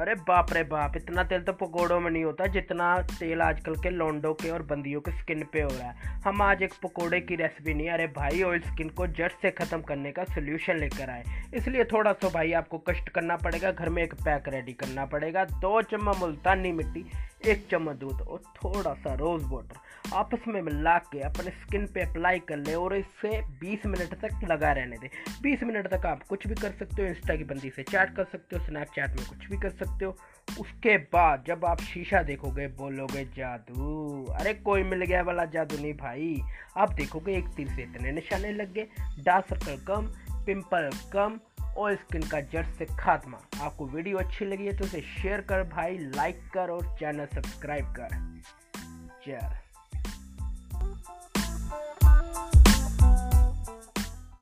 अरे बाप रे बाप, इतना तेल तो पकौड़ों में नहीं होता जितना तेल आजकल के लोंडो के और बंदियों के स्किन पे हो रहा है। हम आज एक पकोड़े की रेसिपी नहीं, अरे भाई ऑयल स्किन को जड़ से ख़त्म करने का सोल्यूशन लेकर आए। इसलिए थोड़ा सा भाई आपको कष्ट करना पड़ेगा, घर में एक पैक रेडी करना पड़ेगा, दो चम्मच मुल्तानी मिट्टी एक चम्मच दूध और थोड़ा सा रोज़ वाटर आपस में मिला के अपने स्किन पे अप्लाई कर ले और इसे 20 मिनट तक लगा रहने दें। 20 मिनट तक आप कुछ भी कर सकते हो इंस्टा की बंदी से चैट कर सकते हो स्नैपचैट में कुछ भी कर सकते हो। उसके बाद जब आप शीशा देखोगे, बोलोगे, जादू, अरे कोई मिल गया वाला जादू नहीं भाई। आप देखोगे एक तीर से इतने निशाने लग गए। डार्क सर्कल कम पिंपल कम और स्किन का जड़ से खात्मा। आपको वीडियो अच्छी लगी है तो उसे शेयर कर भाई लाइक कर और चैनल सब्सक्राइब कर। जय